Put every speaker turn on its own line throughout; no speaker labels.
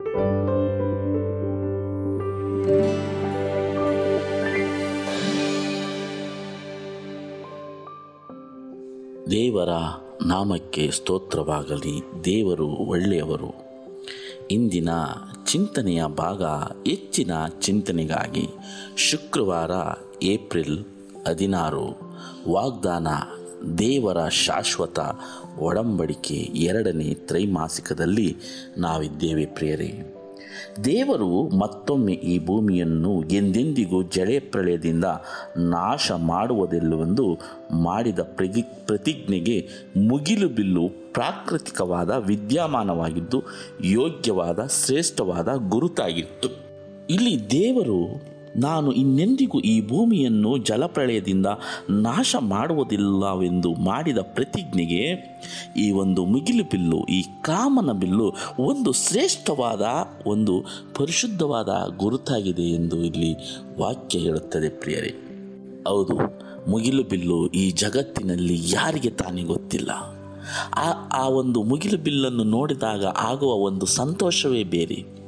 ದೇವರ ನಾಮಕ್ಕೆ ಸ್ತೋತ್ರವಾಗಲಿ. ದೇವರು ಒಳ್ಳೆಯವರು. ಇಂದಿನ ಚಿಂತನೆಯ ಭಾಗ ಹೆಚ್ಚಿನ ಚಿಂತನೆಗಾಗಿ ಶುಕ್ರವಾರ ಏಪ್ರಿಲ್ ಹದಿನಾರು. ವಾಗ್ದಾನ ದೇವರ ಶಾಶ್ವತ ಒಡಂಬಡಿಕೆ ಎರಡನೇ ತ್ರೈಮಾಸಿಕದಲ್ಲಿ ನಾವಿದ್ದೇವೆ ಪ್ರಿಯರೇ. ದೇವರು ಮತ್ತೊಮ್ಮೆ ಈ ಭೂಮಿಯನ್ನು ಎಂದೆಂದಿಗೂ ಜಳೆ ಪ್ರಳಯದಿಂದ ನಾಶ ಮಾಡುವುದಿಲ್ಲವೆಂದು ಮಾಡಿದ ಪ್ರತಿ ಪ್ರತಿಜ್ಞೆಗೆ ಮುಗಿಲು ಬಿಲ್ಲು ಪ್ರಾಕೃತಿಕವಾದ ವಿದ್ಯಮಾನವಾಗಿದ್ದು ಯೋಗ್ಯವಾದ ಶ್ರೇಷ್ಠವಾದ ಗುರುತಾಗಿತ್ತು. ಇಲ್ಲಿ ದೇವರು ನಾನು ಇನ್ನೆಂದಿಗೂ ಈ ಭೂಮಿಯನ್ನು ಜಲಪ್ರಳಯದಿಂದ ನಾಶ ಮಾಡುವುದಿಲ್ಲವೆಂದು ಮಾಡಿದ ಪ್ರತಿಜ್ಞೆಗೆ ಈ ಒಂದು ಮುಗಿಲು ಬಿಲ್ಲು, ಈ ಕಾಮನ ಬಿಲ್ಲು ಒಂದು ಶ್ರೇಷ್ಠವಾದ, ಒಂದು ಪರಿಶುದ್ಧವಾದ ಗುರುತಾಗಿದೆ ಎಂದು ಇಲ್ಲಿ ವಾಕ್ಯ ಹೇಳುತ್ತದೆ ಪ್ರಿಯರೇ. ಹೌದು, ಮುಗಿಲು ಬಿಲ್ಲು ಈ ಜಗತ್ತಿನಲ್ಲಿ ಯಾರಿಗೆ ತಾನೇ ಗೊತ್ತಿಲ್ಲ. ಆ ಆ ಒಂದು ಮುಗಿಲು ಬಿಲ್ಲನ್ನು ನೋಡಿದಾಗ ಆಗುವ ಒಂದು ಸಂತೋಷವೇ ಬೇರೆ.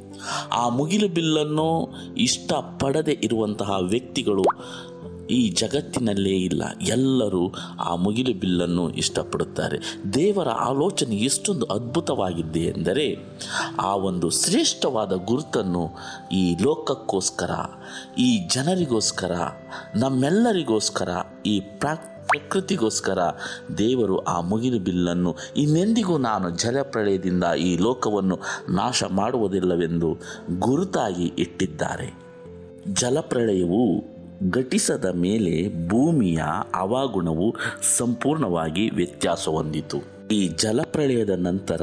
ಆ ಮುಗಿಲು ಬಿಲ್ಲನ್ನು ಇಷ್ಟಪಡದೆ ಇರುವಂತಹ ವ್ಯಕ್ತಿಗಳು ಈ ಜಗತ್ತಿನಲ್ಲೇ ಇಲ್ಲ. ಎಲ್ಲರೂ ಆ ಮುಗಿಲು ಬಿಲ್ಲನ್ನು ಇಷ್ಟಪಡುತ್ತಾರೆ. ದೇವರ ಆಲೋಚನೆ ಎಷ್ಟೊಂದು ಅದ್ಭುತವಾಗಿದೆ ಎಂದರೆ ಆ ಒಂದು ಶ್ರೇಷ್ಠವಾದ ಗುರುತನ್ನು ಈ ಲೋಕಕ್ಕೋಸ್ಕರ, ಈ ಜನರಿಗೋಸ್ಕರ, ನಮ್ಮೆಲ್ಲರಿಗೋಸ್ಕರ ಈ ಪ್ರಾ ಪ್ರಕೃತಿಗೋಸ್ಕರ ದೇವರು ಆ ಮುಗಿಲು ಬಿಲ್ಲನ್ನು ಇನ್ನೆಂದಿಗೂ ನಾನು ಜಲಪ್ರಳಯದಿಂದ ಈ ಲೋಕವನ್ನು ನಾಶ ಮಾಡುವುದಿಲ್ಲವೆಂದು ಗುರುತಾಗಿ ಇಟ್ಟಿದ್ದಾರೆ. ಜಲಪ್ರಳಯವು ಘಟಿಸದ ಮೇಲೆ ಭೂಮಿಯ ಅವಾಗುಣವು ಸಂಪೂರ್ಣವಾಗಿ ವ್ಯತ್ಯಾಸ ಹೊಂದಿತು. ಈ ಜಲಪ್ರಳಯದ ನಂತರ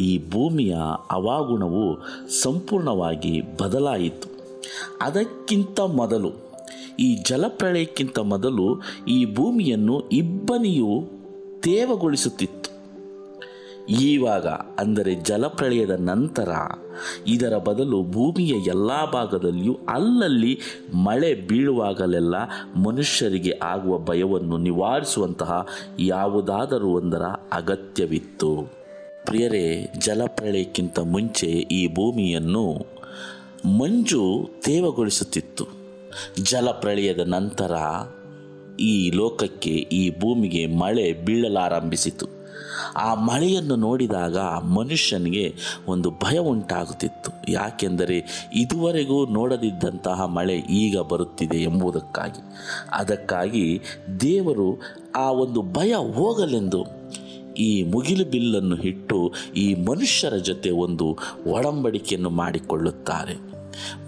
ಈ ಭೂಮಿಯ ಅವಾಗುಣವು ಸಂಪೂರ್ಣವಾಗಿ ಬದಲಾಯಿತು. ಅದಕ್ಕಿಂತ ಮೊದಲು ಈ ಜಲಪ್ರಳಯಕ್ಕಿಂತ ಮೊದಲು ಈ ಭೂಮಿಯನ್ನು ಇಬ್ಬನಿಯು ತೇವಗೊಳಿಸುತ್ತಿತ್ತು. ಈವಾಗ ಅಂದರೆ ಜಲಪ್ರಳಯದ ನಂತರ ಇದರ ಬದಲು ಭೂಮಿಯ ಎಲ್ಲ ಭಾಗದಲ್ಲಿಯೂ ಅಲ್ಲಲ್ಲಿ ಮಳೆ ಬೀಳುವಾಗಲೆಲ್ಲ ಮನುಷ್ಯರಿಗೆ ಆಗುವ ಭಯವನ್ನು ನಿವಾರಿಸುವಂತಹ ಯಾವುದಾದರೂ ಒಂದರ ಅಗತ್ಯವಿತ್ತು. ಪ್ರಿಯರೇ, ಜಲಪ್ರಳಯಕ್ಕಿಂತ ಮುಂಚೆ ಈ ಭೂಮಿಯನ್ನು ಮಂಜು ತೇವಗೊಳಿಸುತ್ತಿತ್ತು. ಜಲಪ್ರಳಯದ ನಂತರ ಈ ಲೋಕಕ್ಕೆ, ಈ ಭೂಮಿಗೆ ಮಳೆ ಬೀಳಲಾರಂಭಿಸಿತು. ಆ ಮಳೆಯನ್ನು ನೋಡಿದಾಗ ಮನುಷ್ಯನಿಗೆ ಒಂದು ಭಯ ಉಂಟಾಗುತ್ತಿತ್ತು. ಯಾಕೆಂದರೆ ಇದುವರೆಗೂ ನೋಡದಿದ್ದಂತಹ ಮಳೆ ಈಗ ಬರುತ್ತಿದೆ ಎಂಬುದಕ್ಕಾಗಿ. ಅದಕ್ಕಾಗಿ ದೇವರು ಆ ಒಂದು ಭಯ ಹೋಗಲೆಂದು ಈ ಮುಗಿಲು ಬಿಲ್ಲನ್ನು ಇಟ್ಟು ಈ ಮನುಷ್ಯರ ಜೊತೆ ಒಂದು ಒಡಂಬಡಿಕೆಯನ್ನು ಮಾಡಿಕೊಳ್ಳುತ್ತಾರೆ.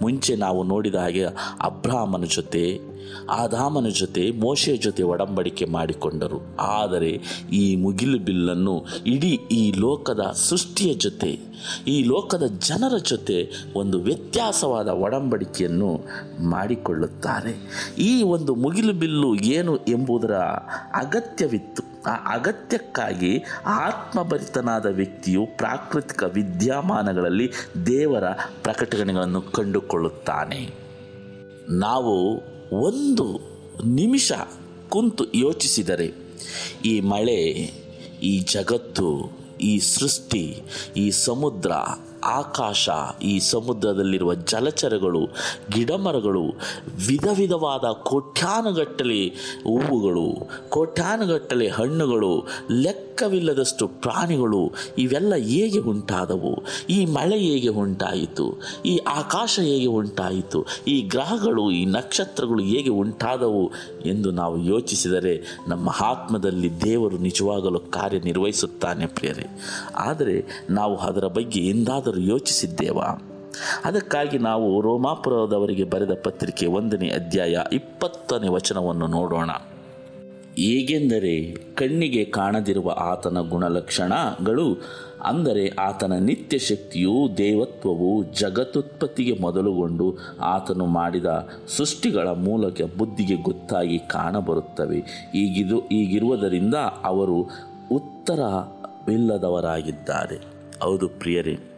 ಮುಂಚೆ ನಾವು ನೋಡಿದ ಹಾಗೆ ಅಬ್ರಾಹ್ಮನ ಜೊತೆ, ಆದಾಮನ ಜೊತೆ, ಮೋಶೆಯ ಜೊತೆ ಒಡಂಬಡಿಕೆ ಮಾಡಿಕೊಂಡರು. ಆದರೆ ಈ ಮುಗಿಲು ಬಿಲ್ಲನ್ನು ಇಡೀ ಈ ಲೋಕದ ಸೃಷ್ಟಿಯ ಜೊತೆ, ಈ ಲೋಕದ ಜನರ ಜೊತೆ ಒಂದು ವ್ಯತ್ಯಾಸವಾದ ಒಡಂಬಡಿಕೆಯನ್ನು ಮಾಡಿಕೊಳ್ಳುತ್ತಾರೆ. ಈ ಒಂದು ಮುಗಿಲು ಬಿಲ್ಲು ಏನು ಎಂಬುದರ ಅಗತ್ಯವಿತ್ತು. ಆ ಅಗತ್ಯಕ್ಕಾಗಿ ಆತ್ಮಭರಿತನಾದ ವ್ಯಕ್ತಿಯು ಪ್ರಾಕೃತಿಕ ವಿದ್ಯಮಾನಗಳಲ್ಲಿ ದೇವರ ಪ್ರಕಟಣೆಗಳನ್ನು ಕಂಡುಕೊಳ್ಳುತ್ತಾನೆ. ನಾವು ಒಂದು ನಿಮಿಷ ಕುಂತು ಯೋಚಿಸಿದರೆ, ಈ ಮಳೆ, ಈ ಜಗತ್ತು, ಈ ಸೃಷ್ಟಿ, ಈ ಸಮುದ್ರ ಆಕಾಶ, ಈ ಸಮುದ್ರದಲ್ಲಿರುವ ಜಲಚರಗಳು, ಗಿಡಮರಗಳು ವಿಧ ವಿಧವಾದ ಕೋಟ್ಯಾನುಗಟ್ಟಲೆ ಹೂವುಗಳು, ಕೋಟ್ಯಾನುಗಟ್ಟಲೆ ಹಣ್ಣುಗಳು, ಲೆಕ್ಕವಿಲ್ಲದಷ್ಟು ಪ್ರಾಣಿಗಳು, ಇವೆಲ್ಲ ಹೇಗೆ ಉಂಟಾದವು? ಈ ಮಳೆ ಹೇಗೆ ಉಂಟಾಯಿತು? ಈ ಆಕಾಶ ಹೇಗೆ ಉಂಟಾಯಿತು? ಈ ಗ್ರಹಗಳು, ಈ ನಕ್ಷತ್ರಗಳು ಹೇಗೆ ಉಂಟಾದವು ಎಂದು ನಾವು ಯೋಚಿಸಿದರೆ ನಮ್ಮ ಆತ್ಮದಲ್ಲಿ ದೇವರು ನಿಜವಾಗಲು ಕಾರ್ಯನಿರ್ವಹಿಸುತ್ತಾನೆ ಪ್ರಿಯರೇ. ಆದರೆ ನಾವು ಅದರ ಬಗ್ಗೆ ಎಂದಾದರೂ ಯೋಚಿಸಿದ್ದೇವಾ? ಅದಕ್ಕಾಗಿ ನಾವು ರೋಮಾಪುರದವರಿಗೆ ಬರೆದ ಪತ್ರಿಕೆ ಒಂದನೇ ಅಧ್ಯಾಯ ಇಪ್ಪತ್ತನೇ ವಚನವನ್ನು ನೋಡೋಣ. ಹೇಗೆಂದರೆ ಕಣ್ಣಿಗೆ ಕಾಣದಿರುವ ಆತನ ಗುಣಲಕ್ಷಣಗಳು, ಅಂದರೆ ಆತನ ನಿತ್ಯ ಶಕ್ತಿಯು ದೇವತ್ವವು ಜಗತ್ತುತ್ಪತ್ತಿಗೆ ಮೊದಲುಗೊಂಡು ಆತನು ಮಾಡಿದ ಸೃಷ್ಟಿಗಳ ಮೂಲಕ ಬುದ್ಧಿಗೆ ಗೊತ್ತಾಗಿ ಕಾಣಬರುತ್ತವೆ. ಈಗಿದು ಈಗಿರುವುದರಿಂದ ಅವರು ಉತ್ತರವಿಲ್ಲದವರಾಗಿದ್ದಾರೆ. ಹೌದು ಪ್ರಿಯರೇ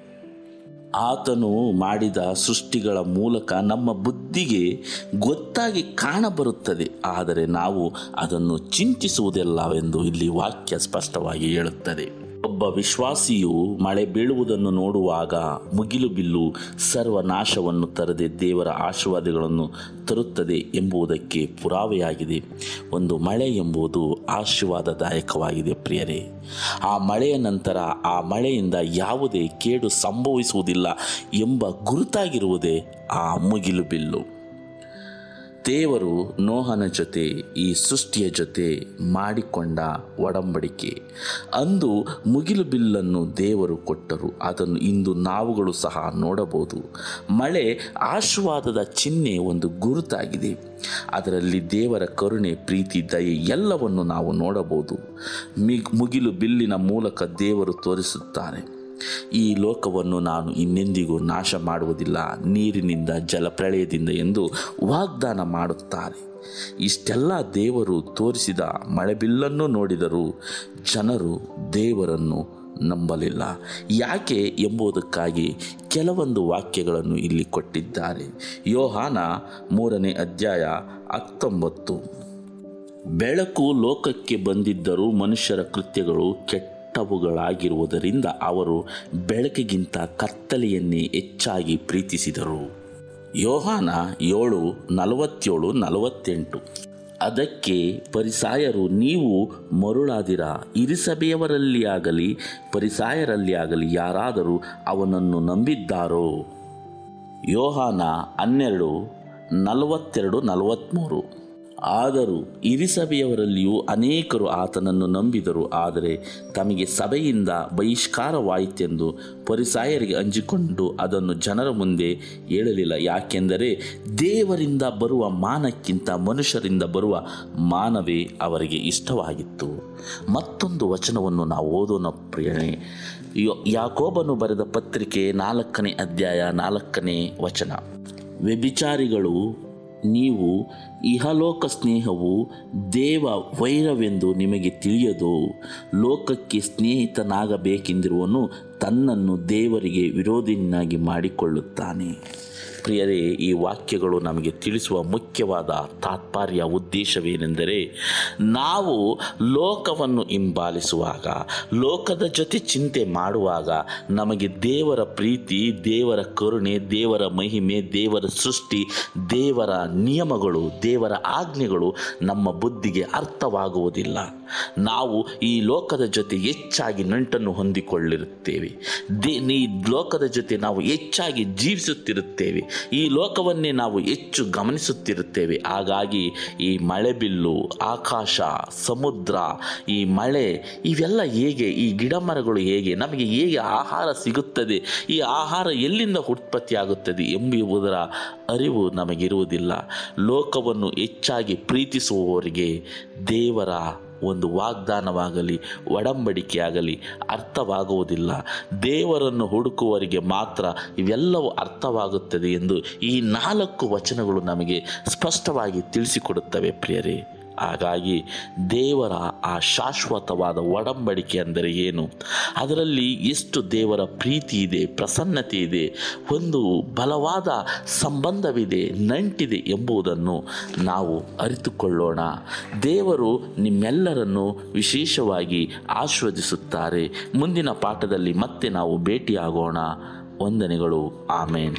ಆತನು ಮಾಡಿದ ಸೃಷ್ಟಿಗಳ ಮೂಲಕ ನಮ್ಮ ಬುದ್ಧಿಗೆ ಗೊತ್ತಾಗಿ ಕಾಣಬರುತ್ತದೆ. ಆದರೆ ನಾವು ಅದನ್ನು ಚಿಂತಿಸುವುದಿಲ್ಲವೆಂದು ಇಲ್ಲಿ ವಾಕ್ಯ ಸ್ಪಷ್ಟವಾಗಿ ಹೇಳುತ್ತದೆ. ಒಬ್ಬ ವಿಶ್ವಾಸಿಯು ಮಳೆ ಬೀಳುವುದನ್ನು ನೋಡುವಾಗ ಮುಗಿಲು ಬಿಲ್ಲು ಸರ್ವನಾಶವನ್ನು ತರದೆ ದೇವರ ಆಶೀರ್ವಾದಗಳನ್ನು ತರುತ್ತದೆ ಎಂಬುದಕ್ಕೆ ಪುರಾವೆಯಾಗಿದೆ. ಒಂದು ಮಳೆ ಎಂಬುದು ಆಶೀರ್ವಾದದಾಯಕವಾಗಿದೆ ಪ್ರಿಯರೇ. ಆ ಮಳೆಯ ನಂತರ ಆ ಮಳೆಯಿಂದ ಯಾವುದೇ ಕೇಡು ಸಂಭವಿಸುವುದಿಲ್ಲ ಎಂಬ ಗುರುತಾಗಿರುವುದೇ ಆ ಮುಗಿಲು ಬಿಲ್ಲು. ದೇವರು ನೋಹನ ಜೊತೆ ಈ ಸೃಷ್ಟಿಯ ಜೊತೆ ಮಾಡಿಕೊಂಡ ಒಡಂಬಡಿಕೆ. ಅಂದು ಮುಗಿಲು ಬಿಲ್ಲನ್ನು ದೇವರು ಕೊಟ್ಟರು. ಅದನ್ನು ಇಂದು ನಾವುಗಳು ಸಹ ನೋಡಬಹುದು. ಮಳೆ ಆಶೀರ್ವಾದದ ಚಿಹ್ನೆ ಒಂದು ಗುರುತಾಗಿದೆ. ಅದರಲ್ಲಿ ದೇವರ ಕರುಣೆ, ಪ್ರೀತಿ, ದಯೆ ಎಲ್ಲವನ್ನು ನಾವು ನೋಡಬಹುದು. ಮುಗಿಲು ಬಿಲ್ಲಿನ ಮೂಲಕ ದೇವರು ತೋರಿಸುತ್ತಾರೆ. ಈ ಲೋಕವನ್ನು ನಾನು ಇನ್ನೆಂದಿಗೂ ನಾಶ ಮಾಡುವುದಿಲ್ಲ, ನೀರಿನಿಂದ ಜಲಪ್ರಳಯದಿಂದ ಎಂದು ವಾಗ್ದಾನ ಮಾಡುತ್ತಾರೆ. ಇಷ್ಟೆಲ್ಲ ದೇವರು ತೋರಿಸಿದ ಮಳೆಬಿಲ್ಲನ್ನು ನೋಡಿದರೂ ಜನರು ದೇವರನ್ನು ನಂಬಲಿಲ್ಲ. ಯಾಕೆ ಎಂಬುದಕ್ಕಾಗಿ ಕೆಲವೊಂದು ವಾಕ್ಯಗಳನ್ನು ಇಲ್ಲಿ ಕೊಟ್ಟಿದ್ದಾರೆ. ಯೋಹಾನ ಮೂರನೇ ಅಧ್ಯಾಯ ಹತ್ತೊಂಬತ್ತು. ಬೆಳಕು ಲೋಕಕ್ಕೆ ಬಂದಿದ್ದರೂ ಮನುಷ್ಯರ ಕೃತ್ಯಗಳು ಕೆಟ್ಟವುಗಳಾಗಿರುವುದರಿಂದ ಅವರು ಬೆಳಕಿಗಿಂತ ಕತ್ತಲೆಯನ್ನೇ ಹೆಚ್ಚಾಗಿ ಪ್ರೀತಿಸಿದರು. ಯೋಹಾನ ಏಳು, ನಲವತ್ತೇಳು, ನಲವತ್ತೆಂಟು. ಅದಕ್ಕೆ ಪರಿಸಾಯರು, ನೀವು ಮರುಳಾದಿರ, ಇರಿಸಭೆಯವರಲ್ಲಿ ಆಗಲಿ, ಪರಿಸಾಯರಲ್ಲಿ ಆಗಲಿ ಯಾರಾದರೂ ಅವನನ್ನು ನಂಬಿದ್ದಾರೋ? ಯೋಹಾನ ಹನ್ನೆರಡು, ನಲವತ್ತೆರಡು ನಲವತ್ತ್ಮೂರು ಆದರೂ ಇರಿಸಭೆಯವರಲ್ಲಿಯೂ ಅನೇಕರು ಆತನನ್ನು ನಂಬಿದರು. ಆದರೆ ತಮಗೆ ಸಭೆಯಿಂದ ಬಹಿಷ್ಕಾರವಾಯಿತೆಂದು ಪರಿಸಾಯರಿಗೆ ಹಂಚಿಕೊಂಡು ಅದನ್ನು ಜನರ ಮುಂದೆ ಹೇಳಲಿಲ್ಲ ಯಾಕೆಂದರೆ ದೇವರಿಂದ ಬರುವ ಮಾನಕ್ಕಿಂತ ಮನುಷ್ಯರಿಂದ ಬರುವ ಮಾನವೇ ಅವರಿಗೆ ಇಷ್ಟವಾಗಿತ್ತು. ಮತ್ತೊಂದು ವಚನವನ್ನು ನಾವು ಓದೋಣ ಪ್ರೇರಣೆ ಯಾಕೋಬನು ಬರೆದ ಪತ್ರಿಕೆ ನಾಲ್ಕನೇ ಅಧ್ಯಾಯ ನಾಲ್ಕನೇ ವಚನ. ವ್ಯಭಿಚಾರಿಗಳು, ನೀವು ಇಹಲೋಕ ಸ್ನೇಹವು ದೇವ ವೈರವೆಂದು ನಿಮಗೆ ತಿಳಿಯದು. ಲೋಕಕ್ಕೆ ಸ್ನೇಹಿತನಾಗಬೇಕೆಂದಿರುವನು ತನ್ನನ್ನು ದೇವರಿಗೆ ವಿರೋಧಿನಾಗಿ ಮಾಡಿಕೊಳ್ಳುತ್ತಾನೆ. ಪ್ರಿಯರೇ, ಈ ವಾಕ್ಯಗಳು ನಮಗೆ ತಿಳಿಸುವ ಮುಖ್ಯವಾದ ತಾತ್ಪರ್ಯ, ಉದ್ದೇಶವೇನೆಂದರೆ ನಾವು ಲೋಕವನ್ನು ಹಿಂಬಾಲಿಸುವಾಗ, ಲೋಕದ ಜೊತೆ ಚಿಂತೆ ಮಾಡುವಾಗ ನಮಗೆ ದೇವರ ಪ್ರೀತಿ, ದೇವರ ಕರುಣೆ, ದೇವರ ಮಹಿಮೆ, ದೇವರ ಸೃಷ್ಟಿ, ದೇವರ ನಿಯಮಗಳು ದೇವರ ಆಜ್ಞೆಗಳು ನಮ್ಮ ಬುದ್ಧಿಗೆ ಅರ್ಥವಾಗುವುದಿಲ್ಲ. ನಾವು ಈ ಲೋಕದ ಜೊತೆ ಹೆಚ್ಚಾಗಿ ನಂಟನ್ನು ಹೊಂದಿಕೊಳ್ಳಿರುತ್ತೇವೆ ಈ ಲೋಕದ ಜೊತೆ ನಾವು ಹೆಚ್ಚಾಗಿ ಜೀವಿಸುತ್ತಿರುತ್ತೇವೆ. ಈ ಲೋಕವನ್ನೇ ನಾವು ಹೆಚ್ಚು ಗಮನಿಸುತ್ತಿರುತ್ತೇವೆ. ಹಾಗಾಗಿ ಈ ಮಳೆಬಿಲ್ಲು ಆಕಾಶ, ಸಮುದ್ರ, ಈ ಮಳೆ, ಇವೆಲ್ಲ ಹೇಗೆ, ಈ ಗಿಡ ಮರಗಳು ಹೇಗೆ, ನಮಗೆ ಹೇಗೆ ಆಹಾರ ಸಿಗುತ್ತದೆ, ಈ ಆಹಾರ ಎಲ್ಲಿಂದ ಉತ್ಪತ್ತಿಯಾಗುತ್ತದೆ ಎಂಬುವುದರ ಅರಿವು ನಮಗಿರುವುದಿಲ್ಲ. ಲೋಕವನ್ನು ಹೆಚ್ಚಾಗಿ ಪ್ರೀತಿಸುವವರಿಗೆ ದೇವರ ಒಂದು ವಾಗ್ದಾನವಾಗಲಿ, ಒಡಂಬಡಿಕೆಯಾಗಲಿ ಅರ್ಥವಾಗುವುದಿಲ್ಲ. ದೇವರನ್ನು ಹುಡುಕುವವರಿಗೆ ಮಾತ್ರ ಇವೆಲ್ಲವೂ ಅರ್ಥವಾಗುತ್ತದೆ ಎಂದು ಈ ನಾಲ್ಕು ವಚನಗಳು ನಮಗೆ ಸ್ಪಷ್ಟವಾಗಿ ತಿಳಿಸಿಕೊಡುತ್ತವೆ, ಪ್ರಿಯರೇ. ಹಾಗಾಗಿ ದೇವರ ಆ ಶಾಶ್ವತವಾದ ಒಡಂಬಡಿಕೆ ಅಂದರೆ ಏನು? ಅದರಲ್ಲಿ ಎಷ್ಟು ದೇವರ ಪ್ರೀತಿ ಇದೆ, ಪ್ರಸನ್ನತೆ ಇದೆ, ಒಂದು ಬಲವಾದ ಸಂಬಂಧವಿದೆ, ನಂಟಿದೆ ಎಂಬುದನ್ನು ನಾವು ಅರಿತುಕೊಳ್ಳೋಣ. ದೇವರು ನಿಮ್ಮೆಲ್ಲರನ್ನು ವಿಶೇಷವಾಗಿ ಆಶ್ವದಿಸುತ್ತಾರೆ ಮುಂದಿನ ಪಾಠದಲ್ಲಿ ಮತ್ತೆ ನಾವು ಭೇಟಿಯಾಗೋಣ. ವಂದನೆಗಳು. ಆಮೇನ್.